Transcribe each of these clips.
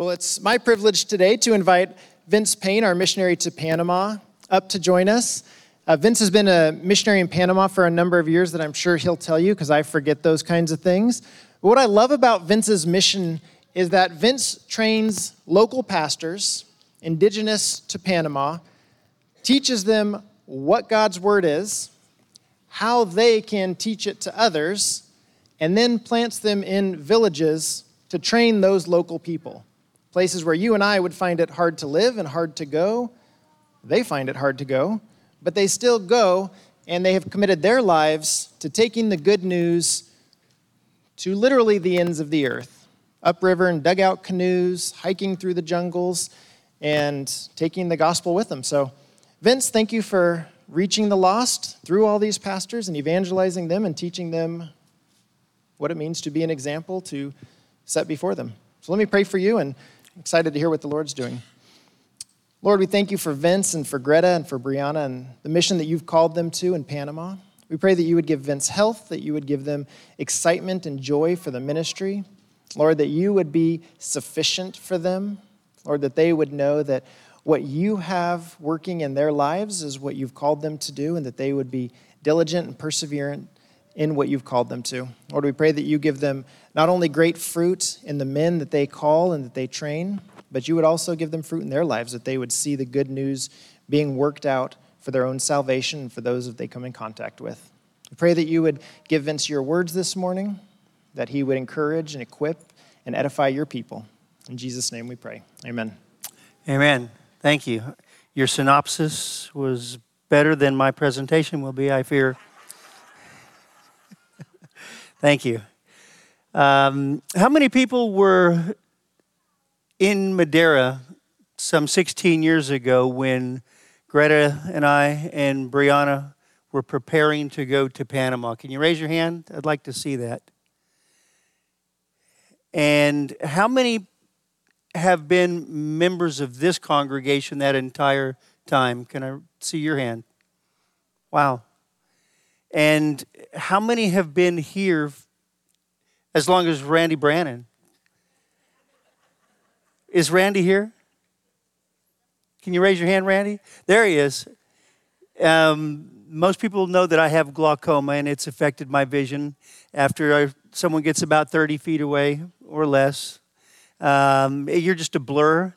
Well, it's my privilege today to invite Vince Payne, our missionary to Panama, up to join us. Uh, Vince has been a missionary in Panama for a number of years that I'm sure he'll tell you because I forget those kinds of things. But what I love about Vince's mission is that Vince trains local pastors, indigenous to Panama, teaches them what God's word is, how they can teach it to others, and then plants them in villages to train those local people. Places where you and I would find it hard to live and hard to go, they find it hard to go, but they still go and they have committed their lives to taking the good news to literally the ends of the earth upriver in dugout canoes, hiking through the jungles, and taking the gospel with them. So, Vince, thank you for reaching the lost through all these pastors and evangelizing them and teaching them what it means to be an example to set before them. So let me pray for you and excited to hear what the Lord's doing. Lord, we thank you for Vince and for Greta and for Brianna and the mission that you've called them to in Panama. We pray that you would give Vince health, that you would give them excitement and joy for the ministry. Lord, that you would be sufficient for them. Lord, that they would know that what you have working in their lives is what you've called them to do, and that they would be diligent and perseverant in what you've called them to. Lord, we pray that you give them not only great fruit in the men that they call and that they train, but you would also give them fruit in their lives, that they would see the good news being worked out for their own salvation and for those that they come in contact with. We pray that you would give Vince your words this morning, that he would encourage and equip and edify your people. In Jesus' name we pray. Amen. Amen. Thank you. Your synopsis was better than my presentation will be, I fear. Thank you. Um, how many people were in Madera some 16 years ago when Greta and I and Brianna were preparing to go to Panama? Can you raise your hand? I'd like to see that. And how many have been members of this congregation that entire time? Can I see your hand? Wow. And how many have been here as long as Randy Brannon? Is Randy here? Can you raise your hand, Randy? There he is. Um, most people know that I have glaucoma and it's affected my vision after I, someone gets about 30 feet away or less. Um, you're just a blur.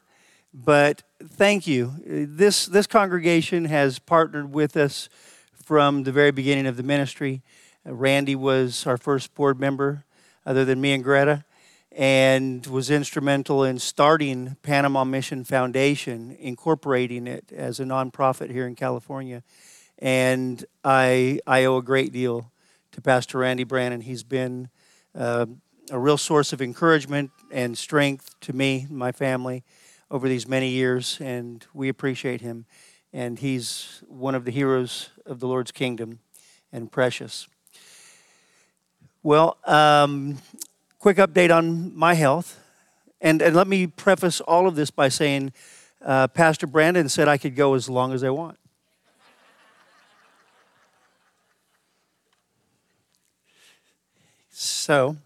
But thank you. This, this congregation has partnered with us from the very beginning of the ministry. Uh, Randy was our first board member, other than me and Greta, and was instrumental in starting Panama Mission Foundation, incorporating it as a nonprofit here in California. And I, I owe a great deal to Pastor Randy Brannon. He's been uh, a real source of encouragement and strength to me, my family, over these many years, and we appreciate him and he's one of the heroes of the Lord's kingdom and precious. Well, um, quick update on my health. And, and let me preface all of this by saying uh, Pastor Brannon said I could go as long as I want. So,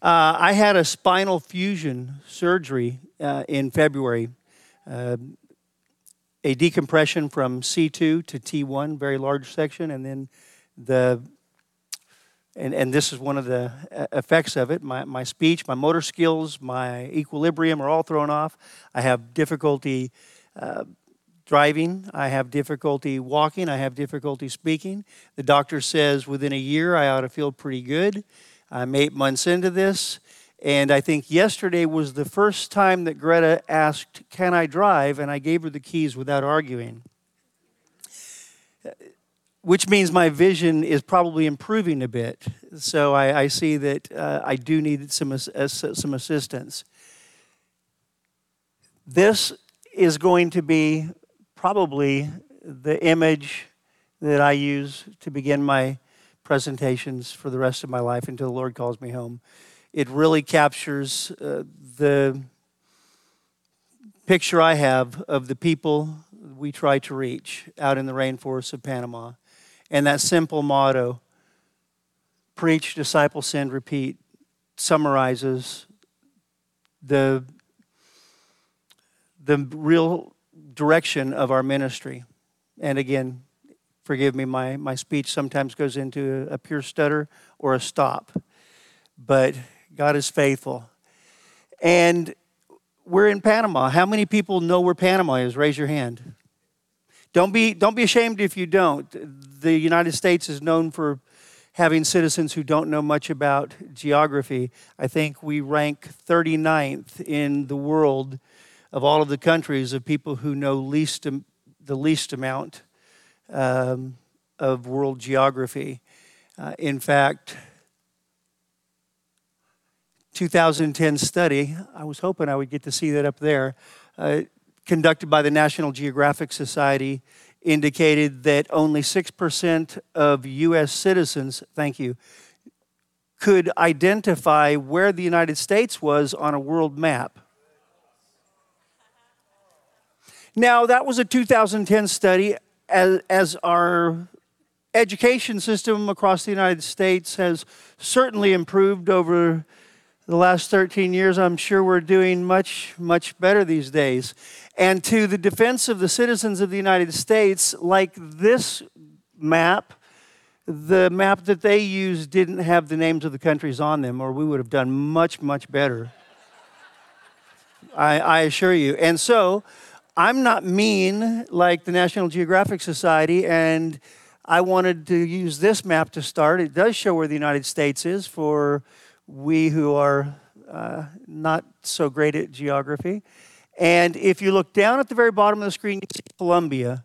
uh, I had a spinal fusion surgery uh, in February. A decompression from C2 to T1, very large section, and then the and, and this is one of the uh, effects of it. My, my speech, my motor skills, my equilibrium are all thrown off. I have difficulty uh, driving. I have difficulty walking. I have difficulty speaking. The doctor says within a year I ought to feel pretty good. I'm eight months into this. And I think yesterday was the first time that Greta asked, Can I drive? And I gave her the keys without arguing. Which means my vision is probably improving a bit. So I, I see that uh, I do need some, some assistance. This is going to be probably the image that I use to begin my presentations for the rest of my life until the Lord calls me home it really captures uh, the picture I have of the people we try to reach out in the rainforests of Panama. And that simple motto preach, disciple, send, repeat summarizes the the real direction of our ministry. And again, forgive me, my, my speech sometimes goes into a, a pure stutter or a stop. But God is faithful. And we're in Panama. How many people know where Panama is? Raise your hand. Don't be, don't be ashamed if you don't. The United States is known for having citizens who don't know much about geography. I think we rank 39th in the world of all of the countries of people who know least, the least amount um, of world geography. Uh, in fact, 2010 study, I was hoping I would get to see that up there, uh, conducted by the National Geographic Society, indicated that only 6% of U.S. citizens, thank you, could identify where the United States was on a world map. Now, that was a 2010 study, as, as our education system across the United States has certainly improved over the last 13 years, I'm sure we're doing much, much better these days. And to the defense of the citizens of the United States, like this map, the map that they used didn't have the names of the countries on them, or we would have done much, much better. I, I assure you. And so, I'm not mean like the National Geographic Society, and I wanted to use this map to start. It does show where the United States is for we who are uh, not so great at geography. And if you look down at the very bottom of the screen, you see Colombia.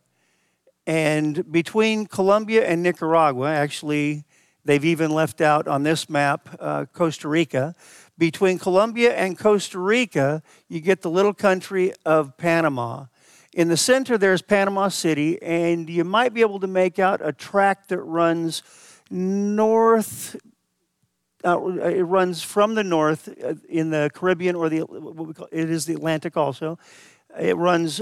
And between Colombia and Nicaragua, actually, they've even left out on this map uh, Costa Rica. Between Colombia and Costa Rica, you get the little country of Panama. In the center, there's Panama City, and you might be able to make out a track that runs north uh, it runs from the north uh, in the Caribbean, or the what we call it is the Atlantic also. It runs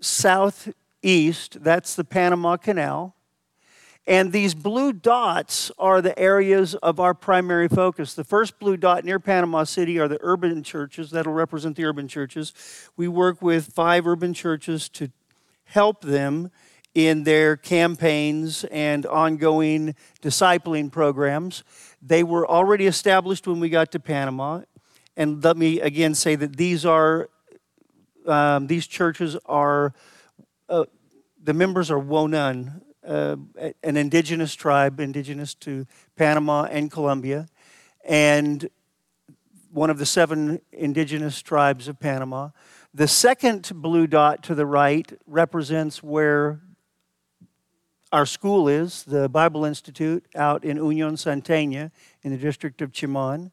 southeast. That's the Panama Canal. And these blue dots are the areas of our primary focus. The first blue dot near Panama City are the urban churches. That'll represent the urban churches. We work with five urban churches to help them in their campaigns and ongoing discipling programs. They were already established when we got to Panama. And let me again say that these are, um, these churches are, uh, the members are Wonan, uh, an indigenous tribe, indigenous to Panama and Colombia, and one of the seven indigenous tribes of Panama. The second blue dot to the right represents where our school is, the Bible Institute, out in Union Santeña in the district of Chimán.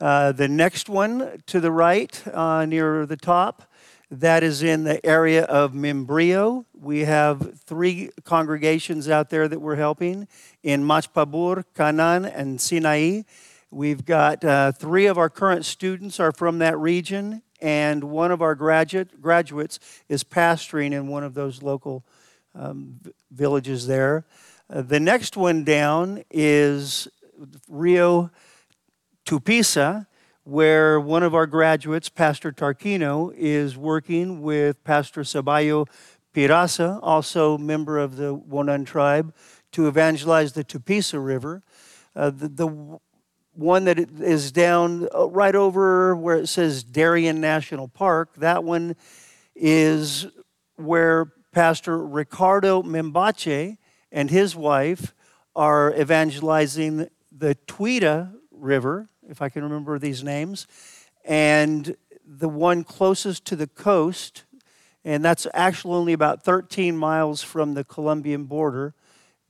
Uh, the next one to the right, uh, near the top, that is in the area of Membrillo. We have three congregations out there that we're helping in Machpabur, Canan, and Sinai. We've got uh, three of our current students are from that region, and one of our graduate, graduates is pastoring in one of those local um, villages there. Uh, the next one down is Rio Tupisa, where one of our graduates, Pastor Tarquino, is working with Pastor Sabayo Pirasa, also member of the Wonan tribe, to evangelize the Tupisa River. Uh, the, the one that is down uh, right over where it says Darien National Park, that one is where Pastor Ricardo Membache and his wife are evangelizing the Tuira River, if I can remember these names, and the one closest to the coast, and that's actually only about 13 miles from the Colombian border,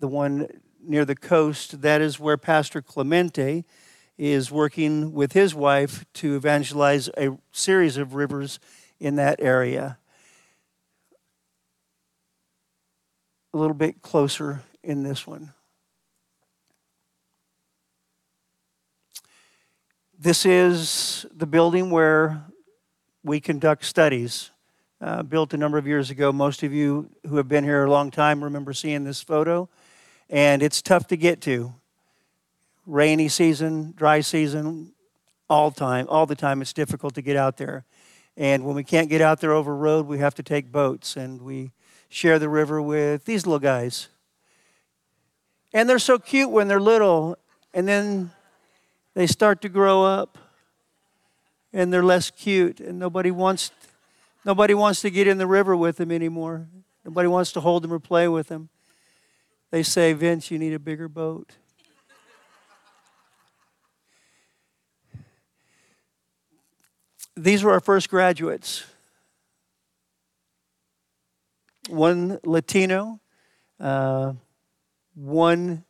the one near the coast, that is where Pastor Clemente is working with his wife to evangelize a series of rivers in that area. A little bit closer in this one. This is the building where we conduct studies. Uh, built a number of years ago. Most of you who have been here a long time remember seeing this photo. And it's tough to get to. Rainy season, dry season, all time, all the time, it's difficult to get out there. And when we can't get out there over road, we have to take boats and we share the river with these little guys. And they're so cute when they're little, and then they start to grow up and they're less cute, and nobody wants, nobody wants to get in the river with them anymore. Nobody wants to hold them or play with them. They say, Vince, you need a bigger boat. These were our first graduates. One Latino, uh, one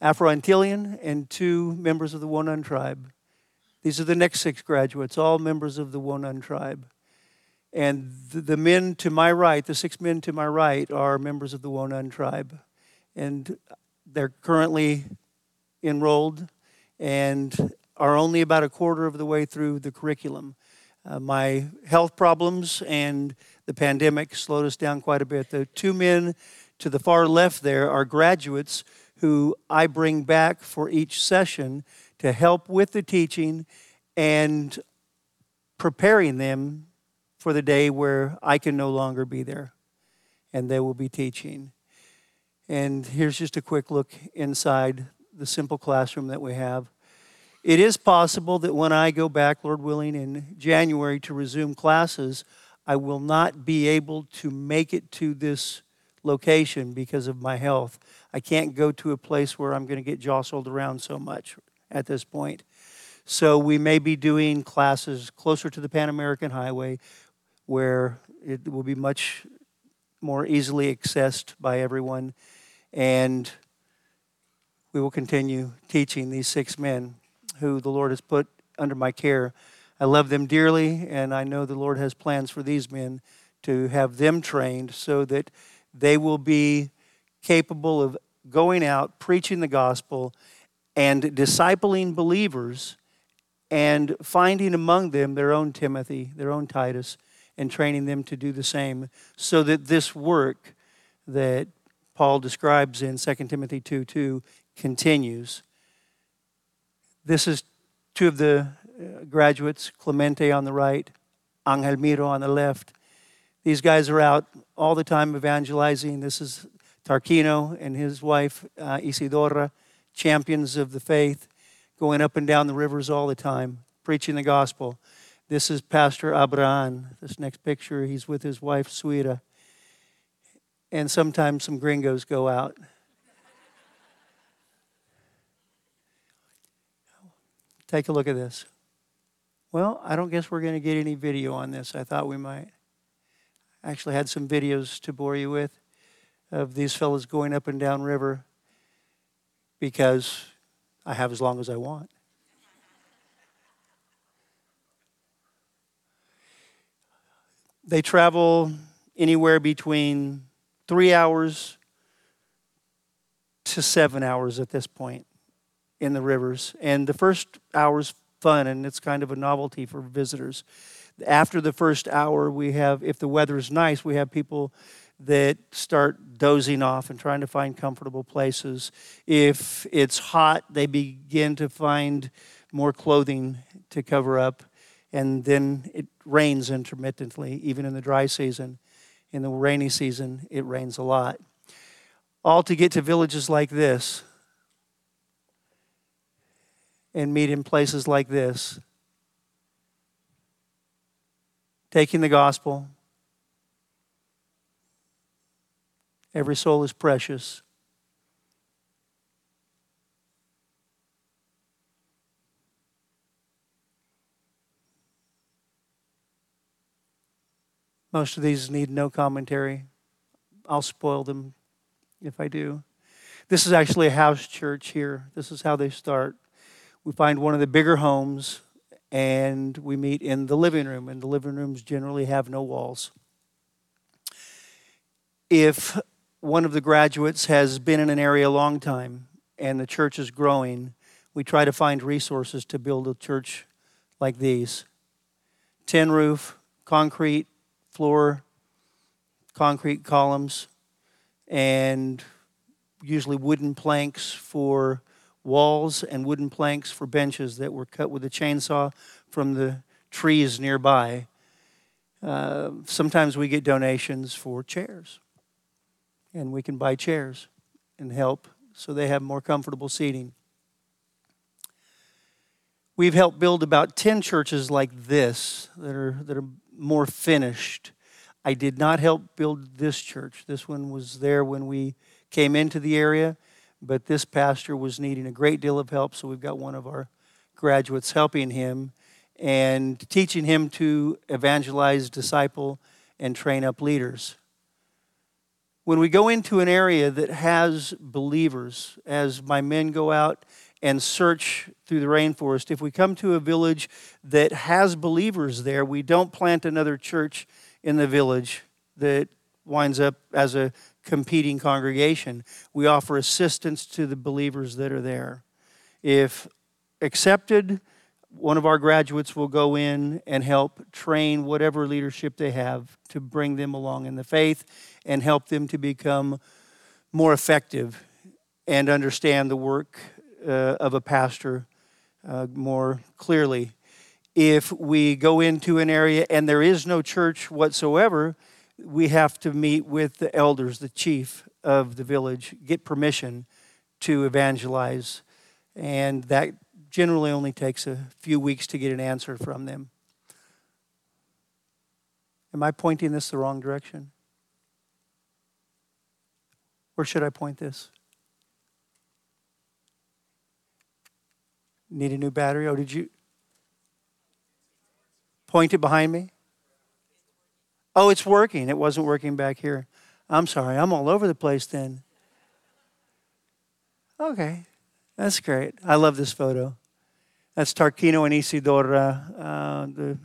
Afro Antillean, and two members of the Wonan tribe. These are the next six graduates, all members of the Wonan tribe. And the, the men to my right, the six men to my right, are members of the Wonan tribe. And they're currently enrolled and are only about a quarter of the way through the curriculum. Uh, my health problems and the pandemic slowed us down quite a bit. The two men to the far left there are graduates who I bring back for each session to help with the teaching and preparing them for the day where I can no longer be there and they will be teaching. And here's just a quick look inside the simple classroom that we have. It is possible that when I go back, Lord willing, in January to resume classes, I will not be able to make it to this location because of my health. I can't go to a place where I'm going to get jostled around so much at this point. So we may be doing classes closer to the Pan American Highway where it will be much more easily accessed by everyone. And we will continue teaching these six men who the Lord has put under my care. I love them dearly, and I know the Lord has plans for these men to have them trained so that they will be capable of going out, preaching the gospel, and discipling believers and finding among them their own Timothy, their own Titus, and training them to do the same so that this work that Paul describes in 2 Timothy 2 2 continues. This is two of the graduates, Clemente on the right, Angel Miro on the left. These guys are out all the time evangelizing. This is Tarquino and his wife, uh, Isidora, champions of the faith, going up and down the rivers all the time, preaching the gospel. This is Pastor Abraham. This next picture, he's with his wife, Suira. And sometimes some gringos go out. Take a look at this. Well, I don't guess we're going to get any video on this. I thought we might. I actually had some videos to bore you with of these fellows going up and down river because I have as long as I want. They travel anywhere between three hours to seven hours at this point in the rivers. And the first hour's fun and it's kind of a novelty for visitors. After the first hour, we have, if the weather is nice, we have people that start dozing off and trying to find comfortable places. If it's hot, they begin to find more clothing to cover up. And then it rains intermittently, even in the dry season. In the rainy season, it rains a lot. All to get to villages like this and meet in places like this taking the gospel. Every soul is precious. Most of these need no commentary. I'll spoil them if I do. This is actually a house church here. This is how they start. We find one of the bigger homes and we meet in the living room, and the living rooms generally have no walls. If one of the graduates has been in an area a long time and the church is growing, we try to find resources to build a church like these tin roof, concrete floor, concrete columns, and usually wooden planks for walls and wooden planks for benches that were cut with a chainsaw from the trees nearby. Uh, sometimes we get donations for chairs, and we can buy chairs and help so they have more comfortable seating. We've helped build about 10 churches like this that are, that are more finished. I did not help build this church. This one was there when we came into the area, but this pastor was needing a great deal of help, so we've got one of our graduates helping him and teaching him to evangelize, disciple, and train up leaders. When we go into an area that has believers, as my men go out and search through the rainforest, if we come to a village that has believers there, we don't plant another church in the village that winds up as a competing congregation. We offer assistance to the believers that are there. If accepted, one of our graduates will go in and help train whatever leadership they have to bring them along in the faith and help them to become more effective and understand the work uh, of a pastor uh, more clearly. If we go into an area and there is no church whatsoever, we have to meet with the elders, the chief of the village, get permission to evangelize. And that generally only takes a few weeks to get an answer from them. Am I pointing this the wrong direction? Where should I point this? Need a new battery? Oh, did you point it behind me? Oh, it's working. It wasn't working back here. I'm sorry. I'm all over the place then. Okay. That's great. I love this photo. That's Tarquino and Isidora, uh, the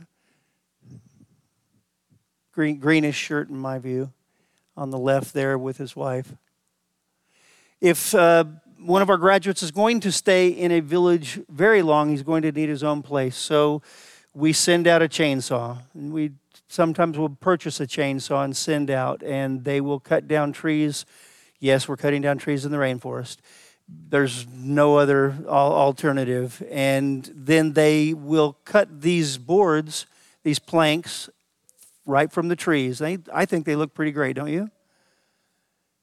green, greenish shirt in my view, on the left there with his wife. If uh, one of our graduates is going to stay in a village very long, he's going to need his own place. So we send out a chainsaw. And we sometimes we'll purchase a chainsaw and send out, and they will cut down trees. Yes, we're cutting down trees in the rainforest. There's no other alternative. And then they will cut these boards, these planks, right from the trees. They, I think they look pretty great, don't you?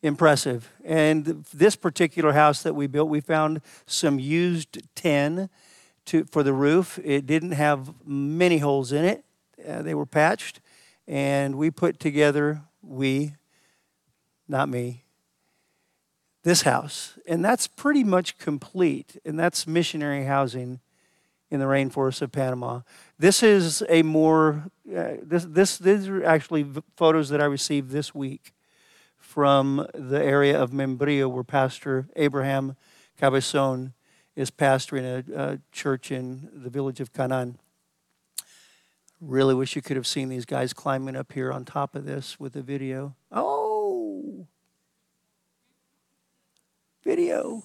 Impressive. And this particular house that we built, we found some used tin to, for the roof. It didn't have many holes in it. Uh, they were patched, and we put together, we, not me, this house. And that's pretty much complete, and that's missionary housing in the rainforest of Panama. This is a more, uh, this, this, these are actually photos that I received this week from the area of Membrillo where Pastor Abraham Cabezon is pastoring a, a church in the village of Canaan. Really wish you could have seen these guys climbing up here on top of this with the video. Oh! Video.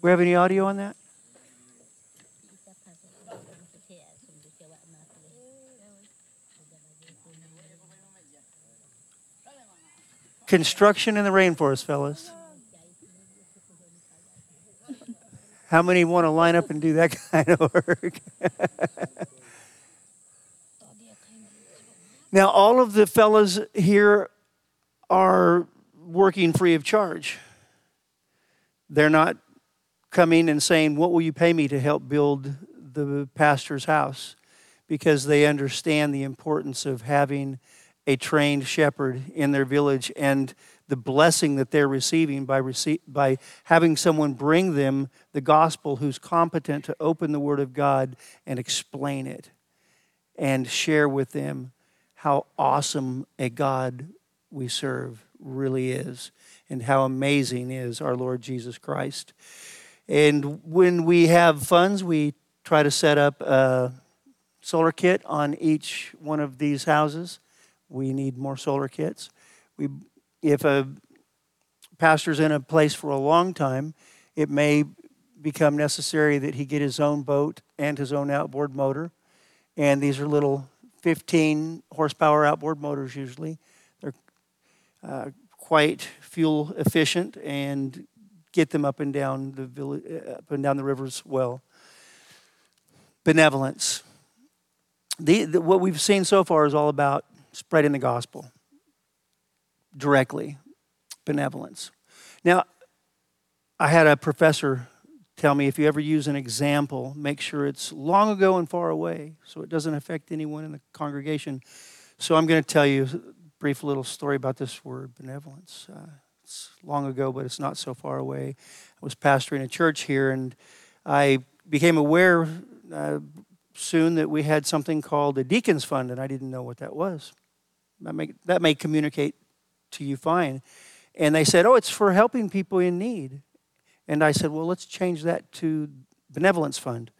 We have any audio on that? Construction in the rainforest, fellas. How many want to line up and do that kind of work? now, all of the fellows here are working free of charge. They're not coming and saying, What will you pay me to help build the pastor's house? Because they understand the importance of having a trained shepherd in their village and the blessing that they're receiving by, rece- by having someone bring them the gospel who's competent to open the Word of God and explain it and share with them how awesome a God we serve really is and how amazing is our Lord Jesus Christ. And when we have funds, we try to set up a solar kit on each one of these houses we need more solar kits. We, if a pastor's in a place for a long time, it may become necessary that he get his own boat and his own outboard motor. And these are little 15 horsepower outboard motors usually. They're uh, quite fuel efficient and get them up and down the village, uh, up and down the rivers well. Benevolence the, the, what we've seen so far is all about spreading the gospel directly, benevolence. Now, I had a professor tell me if you ever use an example, make sure it's long ago and far away so it doesn't affect anyone in the congregation. So I'm going to tell you a brief little story about this word, benevolence. Uh, it's long ago, but it's not so far away. I was pastoring a church here, and I became aware uh, soon that we had something called a deacons fund, and I didn't know what that was. That may, that may communicate to you fine. And they said, oh, it's for helping people in need. And I said, well, let's change that to benevolence fund.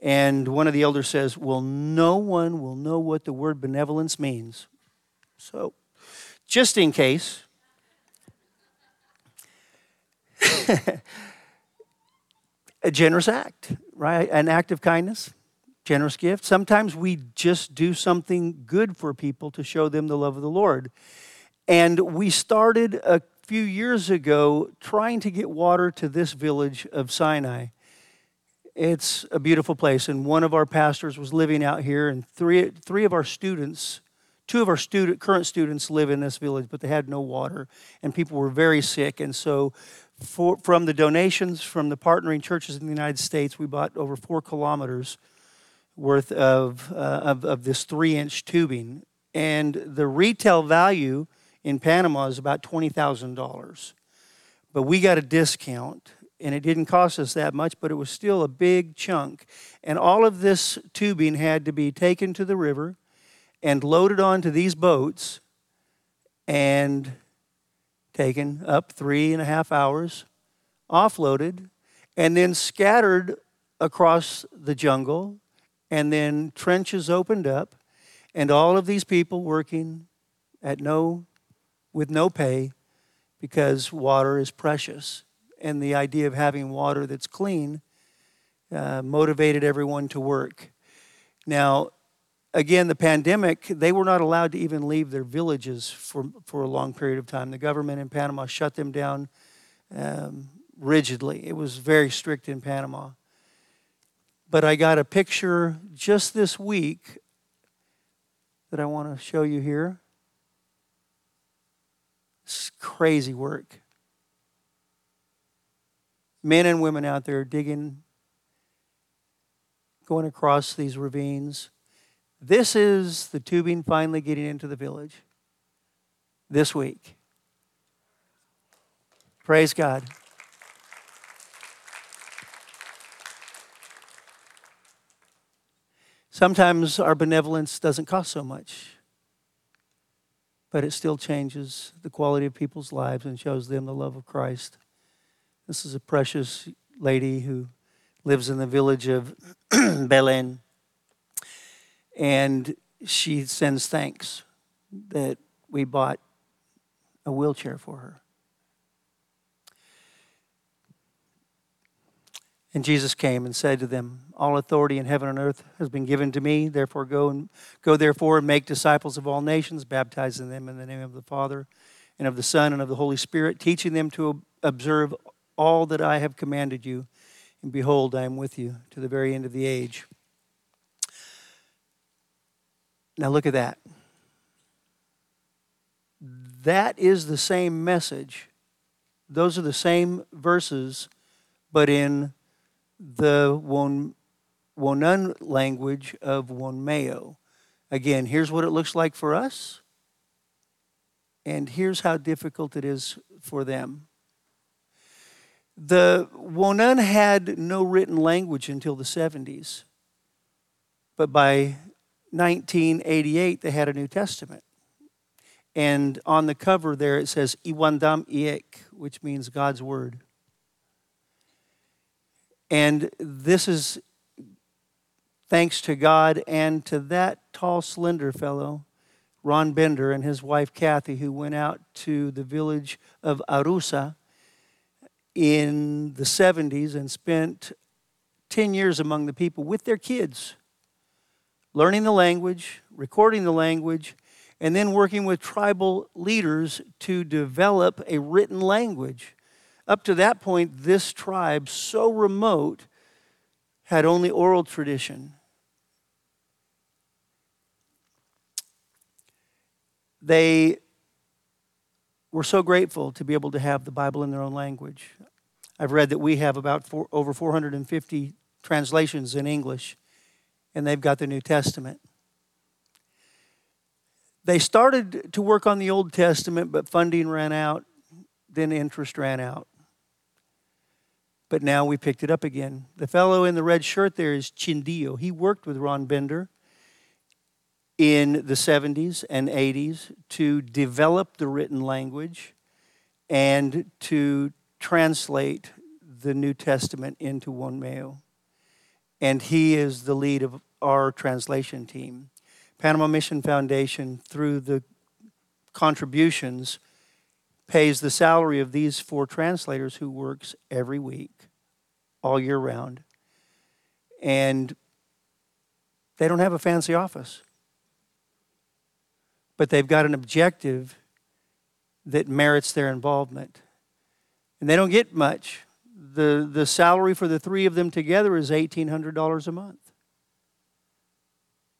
And one of the elders says, well, no one will know what the word benevolence means. So, just in case, a generous act, right? An act of kindness, generous gift. Sometimes we just do something good for people to show them the love of the Lord. And we started a few years ago trying to get water to this village of Sinai. It's a beautiful place, and one of our pastors was living out here, and three, three of our students, two of our student, current students live in this village, but they had no water, and people were very sick. And so, for, from the donations from the partnering churches in the United States, we bought over four kilometers worth of, uh, of, of this three inch tubing. And the retail value in Panama is about $20,000. But we got a discount, and it didn't cost us that much, but it was still a big chunk. And all of this tubing had to be taken to the river and loaded onto these boats and taken up three and a half hours, offloaded, and then scattered across the jungle, and then trenches opened up, and all of these people working at no with no pay because water is precious. And the idea of having water that's clean uh, motivated everyone to work. Now, again, the pandemic, they were not allowed to even leave their villages for, for a long period of time. The government in Panama shut them down um, rigidly. It was very strict in Panama. But I got a picture just this week that I want to show you here. It's crazy work. Men and women out there digging, going across these ravines. This is the tubing finally getting into the village this week. Praise God. Sometimes our benevolence doesn't cost so much but it still changes the quality of people's lives and shows them the love of Christ. This is a precious lady who lives in the village of Belen, and she sends thanks that we bought a wheelchair for her. And Jesus came and said to them, All authority in heaven and earth has been given to me. Therefore, go and go therefore and make disciples of all nations, baptizing them in the name of the Father and of the Son and of the Holy Spirit, teaching them to observe all that I have commanded you. And behold, I am with you to the very end of the age. Now look at that. That is the same message. Those are the same verses, but in the Won, Wonan language of Wonmeo. Again, here's what it looks like for us, and here's how difficult it is for them. The Wonan had no written language until the 70s, but by 1988 they had a New Testament. And on the cover there it says Iwandam Iek, which means God's Word. And this is thanks to God and to that tall, slender fellow, Ron Bender, and his wife Kathy, who went out to the village of Arusa in the 70s and spent 10 years among the people with their kids, learning the language, recording the language, and then working with tribal leaders to develop a written language up to that point, this tribe, so remote, had only oral tradition. They were so grateful to be able to have the Bible in their own language. I've read that we have about four, over 450 translations in English, and they've got the New Testament. They started to work on the Old Testament, but funding ran out, then interest ran out. But now we picked it up again. The fellow in the red shirt there is Chindio. He worked with Ron Bender in the 70s and 80s to develop the written language and to translate the New Testament into Wonmeo. And he is the lead of our translation team. Panama Mission Foundation, through the contributions, pays the salary of these four translators who works every week, all year round. And they don't have a fancy office but they've got an objective that merits their involvement. And they don't get much. The, the salary for the three of them together is $1,800 a month.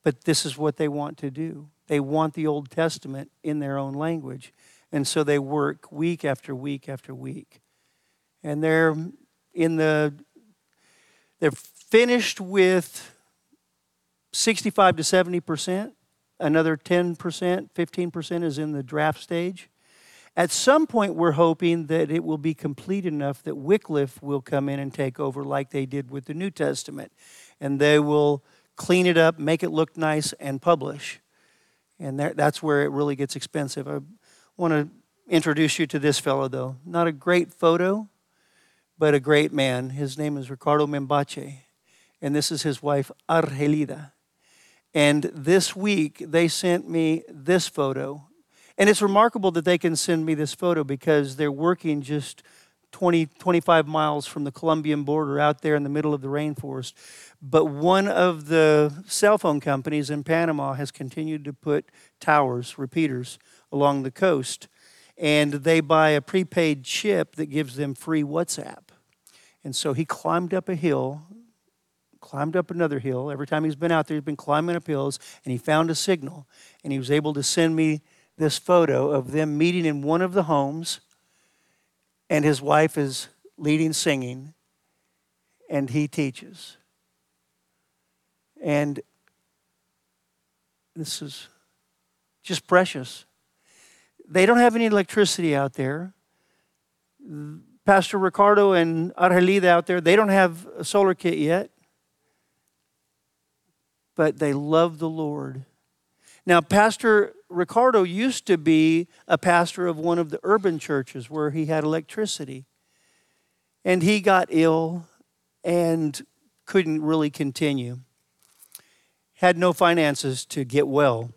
But this is what they want to do. They want the Old Testament in their own language. And so they work week after week after week. And they're in the, they're finished with 65 to 70 percent Another 10%, 15% is in the draft stage. At some point, we're hoping that it will be complete enough that Wycliffe will come in and take over like they did with the New Testament. And they will clean it up, make it look nice, and publish. And that's where it really gets expensive. I want to introduce you to this fellow, though. Not a great photo, but a great man. His name is Ricardo Membache, and this is his wife, Argelida. And this week, they sent me this photo. And it's remarkable that they can send me this photo because they're working just 20, 25 miles from the Colombian border out there in the middle of the rainforest. But one of the cell phone companies in Panama has continued to put towers, repeaters, along the coast. And they buy a prepaid chip that gives them free WhatsApp. And so he climbed up a hill climbed up another hill. Every time he's been out there, he's been climbing up hills, and he found a signal. And he was able to send me this photo of them meeting in one of the homes, and his wife is leading singing, and he teaches. And this is just precious. They don't have any electricity out there. Pastor Ricardo and Argelida out there, they don't have a solar kit yet but they love the Lord. Now, Pastor Ricardo used to be a pastor of one of the urban churches where he had electricity. And he got ill and couldn't really continue. Had no finances to get well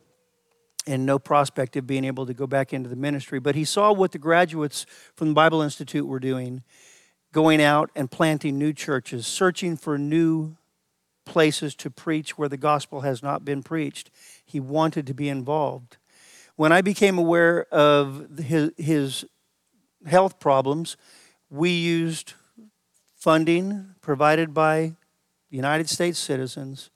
and no prospect of being able to go back into the ministry. But he saw what the graduates from the Bible Institute were doing, going out and planting new churches, searching for new places to preach where the gospel has not been preached. He wanted to be involved. When I became aware of his, his health problems, we used funding provided by United States citizens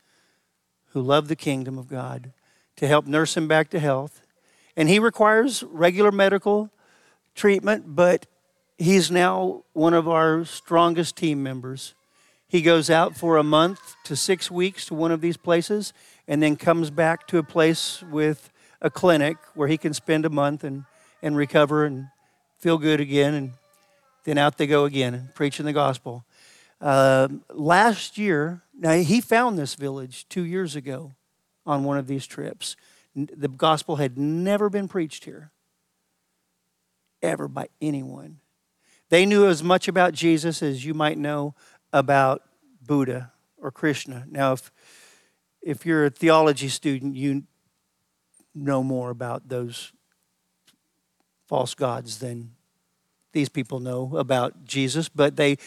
who love the kingdom of God to help nurse him back to health. And he requires regular medical treatment, but he's now one of our strongest team members. He goes out for a month to six weeks to one of these places and then comes back to a place with a clinic where he can spend a month and, and recover and feel good again. And then out they go again, preaching the gospel. Uh, last year, now he found this village two years ago on one of these trips. The gospel had never been preached here, ever by anyone. They knew as much about Jesus as you might know about Buddha or Krishna. Now, if, if you're a theology student, you know more about those false gods than these people know about Jesus, but they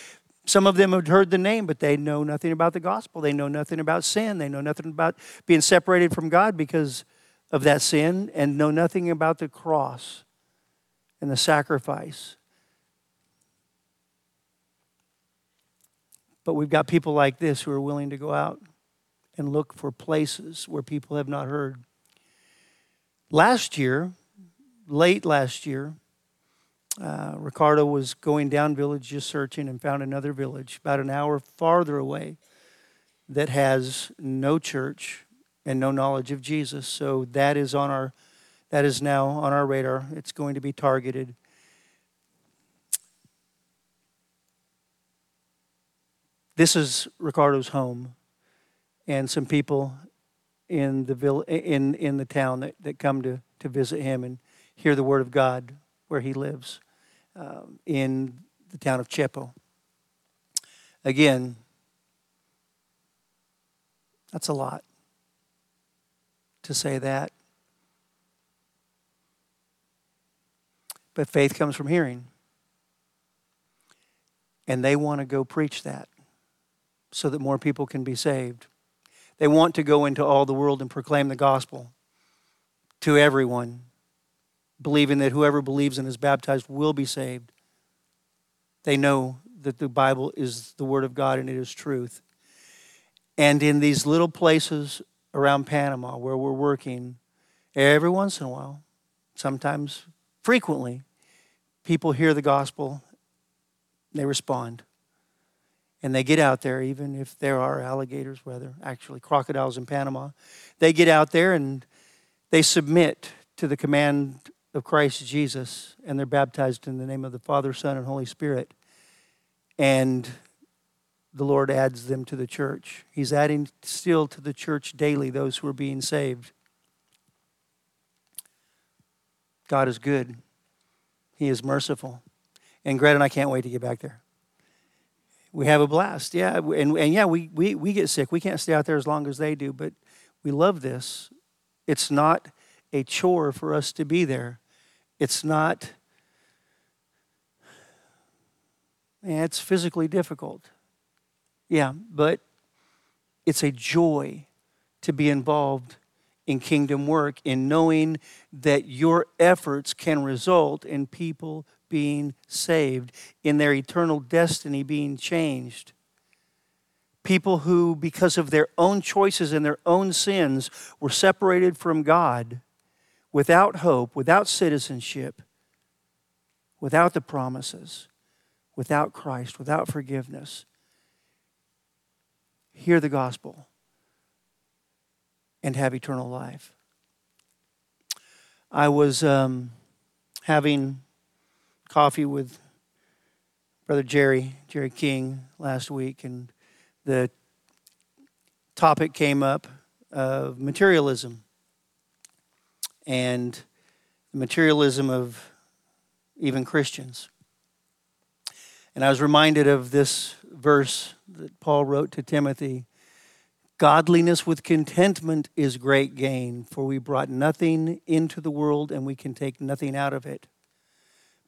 some of them have heard the name, but they know nothing about the gospel. They know nothing about sin. They know nothing about being separated from God because of that sin and know nothing about the cross and the sacrifice. But we've got people like this who are willing to go out and look for places where people have not heard. Last year, late last year, uh, Ricardo was going down village just searching and found another village about an hour farther away that has no church and no knowledge of Jesus. So that is on our that is now on our radar. It's going to be targeted. This is Ricardo's home, and some people in the vill- in in the town that, that come to to visit him and hear the word of God where he lives um, in the town of Chepo. Again, that's a lot to say that. But faith comes from hearing. And they want to go preach that so that more people can be saved. They want to go into all the world and proclaim the gospel to everyone, believing that whoever believes and is baptized will be saved. They know that the Bible is the Word of God and it is truth. And in these little places around Panama where we're working, every once in a while, sometimes frequently, people hear the gospel, they respond. And they get out there, even if there are alligators, whether actually crocodiles in Panama. They get out there and they submit to the command of Christ Jesus and they're baptized in the name of the Father, Son, and Holy Spirit. And the Lord adds them to the church. He's adding still to the church daily those who are being saved. God is good. He is merciful. And Greta and I can't wait to get back there. We have a blast, yeah. And, and yeah, we, we, we get sick. We can't stay out there as long as they do, but we love this. It's not a chore for us to be there. It's not, it's physically difficult. Yeah, but it's a joy to be involved in kingdom work, in knowing that your efforts can result in people being saved, in their eternal destiny being changed. People who, because of their own choices and their own sins, were separated from God without hope, without citizenship, without the promises, without Christ, without forgiveness hear the gospel and have eternal life. I was um, having coffee with Brother Jerry, Jerry King, last week, and the topic came up of materialism and the materialism of even Christians. And I was reminded of this verse that Paul wrote to Timothy Godliness with contentment is great gain, for we brought nothing into the world and we can take nothing out of it.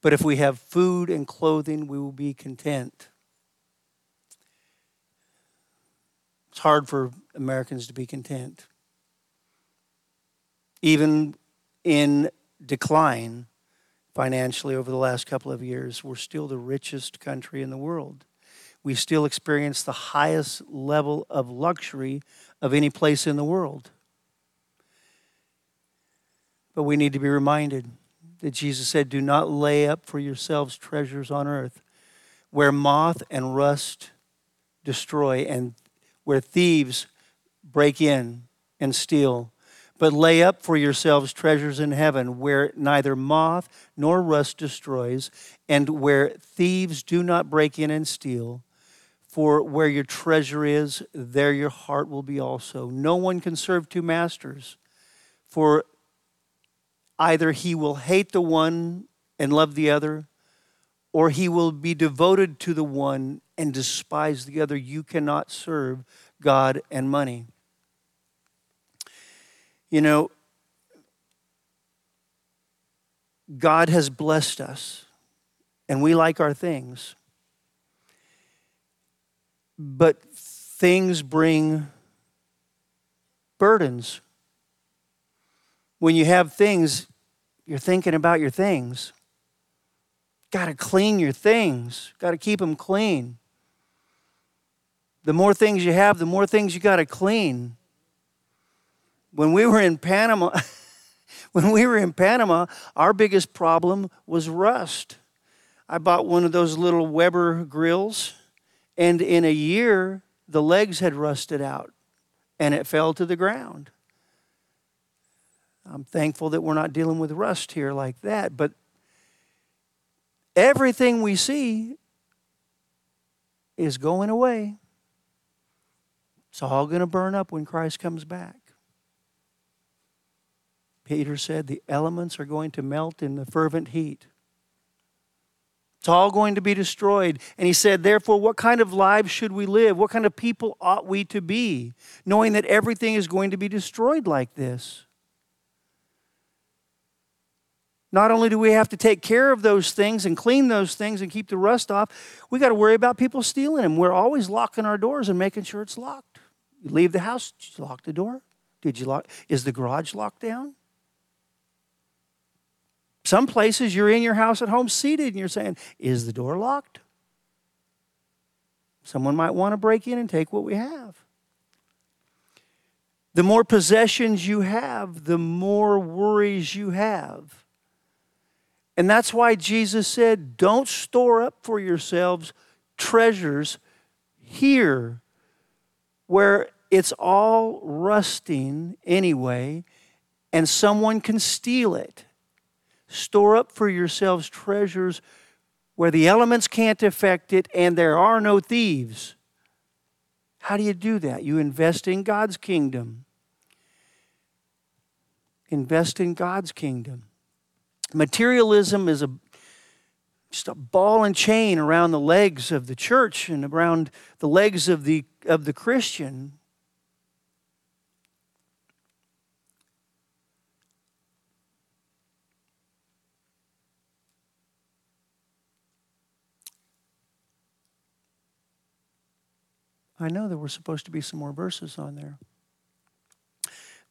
But if we have food and clothing, we will be content. It's hard for Americans to be content. Even in decline financially over the last couple of years, we're still the richest country in the world we still experience the highest level of luxury of any place in the world. But we need to be reminded that Jesus said, Do not lay up for yourselves treasures on earth where moth and rust destroy and where thieves break in and steal. But lay up for yourselves treasures in heaven where neither moth nor rust destroys and where thieves do not break in and steal. For where your treasure is, there your heart will be also. No one can serve two masters, for either he will hate the one and love the other, or he will be devoted to the one and despise the other. You cannot serve God and money. You know, God has blessed us, and we like our things. But things bring burdens. When you have things, you're thinking about your things. Got to clean your things, got to keep them clean. The more things you have, the more things you got to clean. When we were in Panama, When we were in Panama, our biggest problem was rust. I bought one of those little Weber grills, and in a year, the legs had rusted out and it fell to the ground. I'm thankful that we're not dealing with rust here like that, but everything we see is going away. It's all going to burn up when Christ comes back. Peter said the elements are going to melt in the fervent heat. It's all going to be destroyed. And he said, Therefore, what kind of lives should we live? What kind of people ought we to be, knowing that everything is going to be destroyed like this? Not only do we have to take care of those things and clean those things and keep the rust off, we got to worry about people stealing them. We're always locking our doors and making sure it's locked. You leave the house, did you lock the door? Did you lock? Is the garage locked down? Some places you're in your house at home seated and you're saying, Is the door locked? Someone might want to break in and take what we have. The more possessions you have, the more worries you have. And that's why Jesus said, Don't store up for yourselves treasures here where it's all rusting anyway and someone can steal it. Store up for yourselves treasures where the elements can't affect it and there are no thieves. How do you do that? You invest in God's kingdom. Invest in God's kingdom. Materialism is a just a ball and chain around the legs of the church and around the legs of the of the Christian. I know there were supposed to be some more verses on there.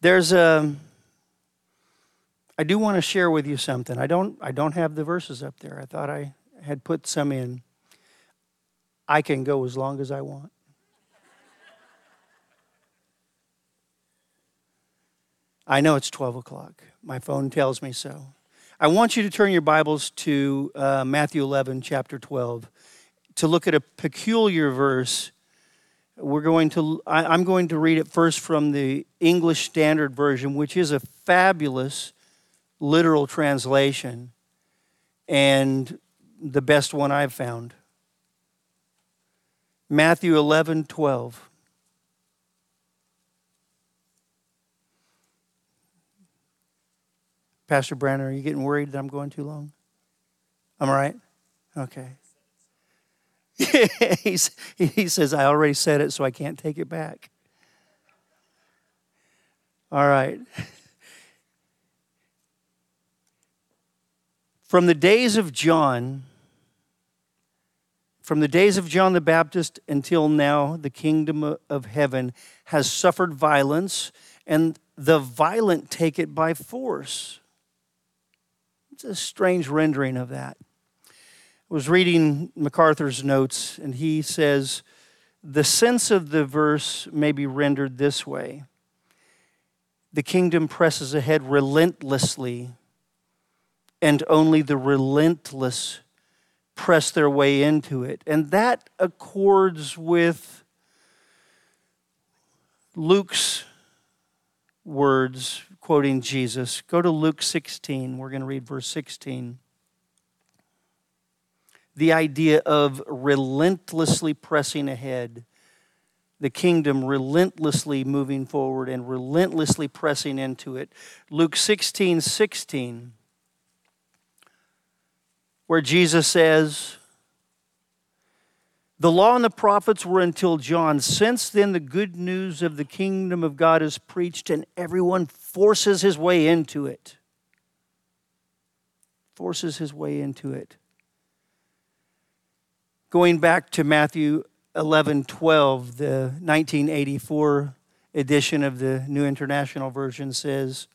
There's a. I do want to share with you something. I don't. I don't have the verses up there. I thought I had put some in. I can go as long as I want. I know it's 12 o'clock. My phone tells me so. I want you to turn your Bibles to uh, Matthew 11, chapter 12, to look at a peculiar verse we're going to, I, am going to read it first from the English Standard Version, which is a fabulous literal translation and the best one I've found. Matthew 11, 12. Pastor Brannon, are you getting worried that I'm going too long? I'm all right? Okay. He says, I already said it, so I can't take it back. All right. From the days of John, from the days of John the Baptist until now, the kingdom of heaven has suffered violence, and the violent take it by force. It's a strange rendering of that was reading MacArthur's notes, and he says the sense of the verse may be rendered this way The kingdom presses ahead relentlessly, and only the relentless press their way into it. And that accords with Luke's words, quoting Jesus. Go to Luke 16. We're going to read verse 16 the idea of relentlessly pressing ahead, the kingdom relentlessly moving forward and relentlessly pressing into it. Luke 16 16, where Jesus says, the law and the prophets were until John. Since then, the good news of the kingdom of God is preached, and everyone forces his way into it. Forces his way into it. Going back to Matthew 11 12, the 1984 edition of the New International Version says,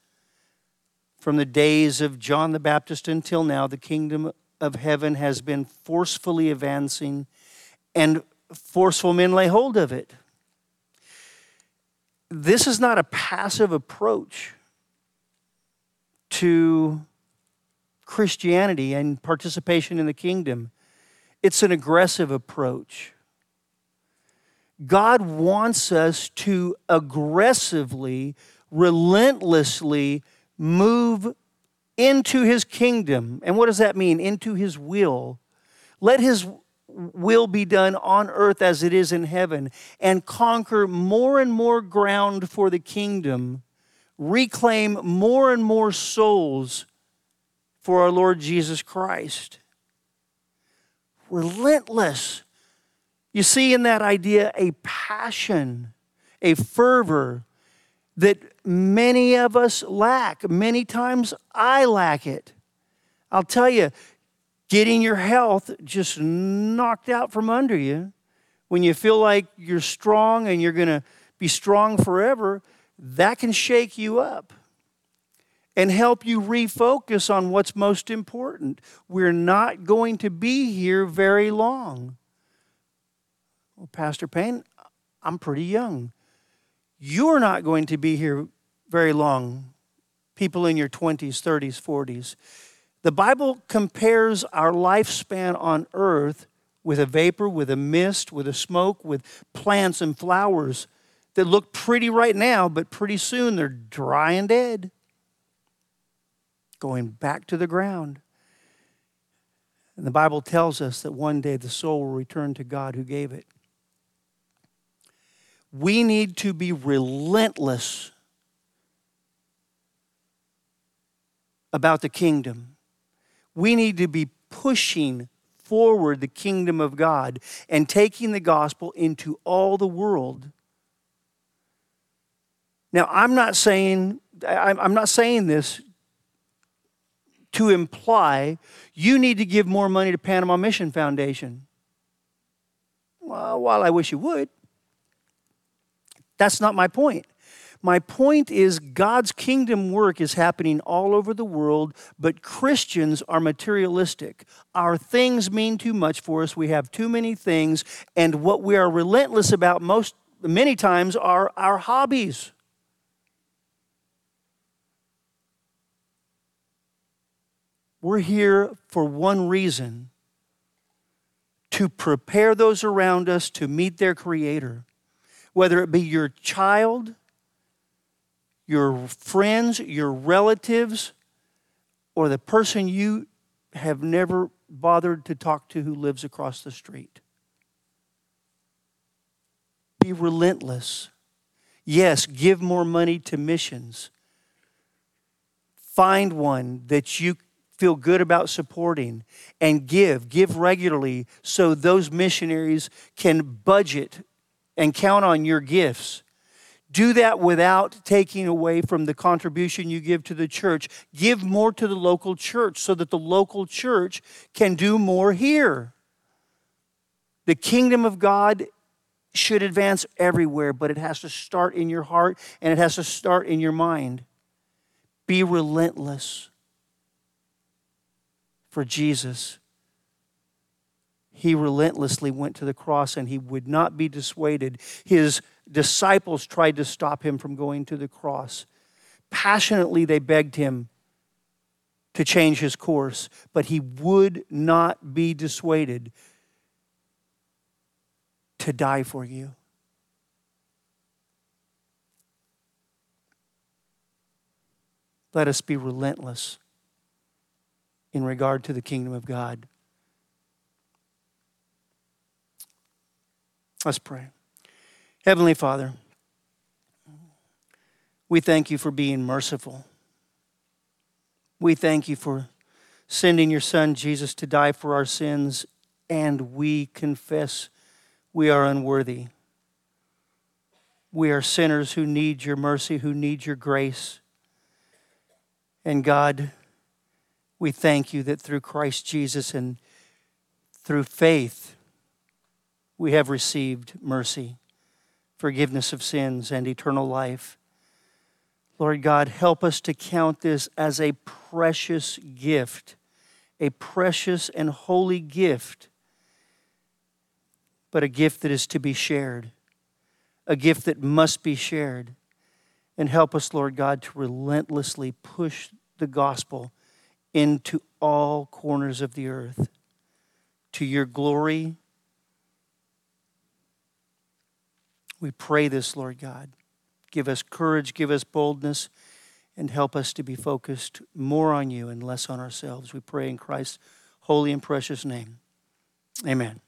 From the days of John the Baptist until now, the kingdom of heaven has been forcefully advancing, and forceful men lay hold of it. This is not a passive approach to Christianity and participation in the kingdom. It's an aggressive approach. God wants us to aggressively, relentlessly move into his kingdom. And what does that mean? Into his will. Let his will be done on earth as it is in heaven and conquer more and more ground for the kingdom, reclaim more and more souls for our Lord Jesus Christ. Relentless. You see in that idea a passion, a fervor that many of us lack. Many times I lack it. I'll tell you, getting your health just knocked out from under you, when you feel like you're strong and you're going to be strong forever, that can shake you up and help you refocus on what's most important. We're not going to be here very long. Well, Pastor Payne, I'm pretty young. You're not going to be here very long. People in your 20s, 30s, 40s. The Bible compares our lifespan on earth with a vapor, with a mist, with a smoke, with plants and flowers that look pretty right now, but pretty soon they're dry and dead, going back to the ground. And the Bible tells us that one day the soul will return to God who gave it. We need to be relentless about the kingdom we need to be pushing forward the kingdom of God and taking the gospel into all the world. Now, I'm not saying I'm not saying this to imply you need to give more money to Panama Mission Foundation. Well, while I wish you would, that's not my point. My point is, God's kingdom work is happening all over the world, but Christians are materialistic. Our things mean too much for us. We have too many things, and what we are relentless about most many times are our hobbies. We're here for one reason to prepare those around us to meet their Creator. Whether it be your child, your friends, your relatives, or the person you have never bothered to talk to who lives across the street. Be relentless. Yes, give more money to missions. Find one that you feel good about supporting and give. Give regularly so those missionaries can budget and count on your gifts do that without taking away from the contribution you give to the church. Give more to the local church so that the local church can do more here. The kingdom of God should advance everywhere, but it has to start in your heart and it has to start in your mind. Be relentless for Jesus. He relentlessly went to the cross and he would not be dissuaded. His disciples tried to stop him from going to the cross. Passionately, they begged him to change his course, but he would not be dissuaded to die for you. Let us be relentless in regard to the kingdom of God. Let's pray. Heavenly Father, we thank you for being merciful. We thank you for sending your Son, Jesus, to die for our sins, and we confess we are unworthy. We are sinners who need your mercy, who need your grace. And God, we thank you that through Christ Jesus and through faith, we have received mercy forgiveness of sins, and eternal life. Lord God, help us to count this as a precious gift, a precious and holy gift, but a gift that is to be shared, a gift that must be shared. And help us, Lord God, to relentlessly push the gospel into all corners of the earth to your glory. We pray this, Lord God. Give us courage, give us boldness, and help us to be focused more on you and less on ourselves. We pray in Christ's holy and precious name. Amen.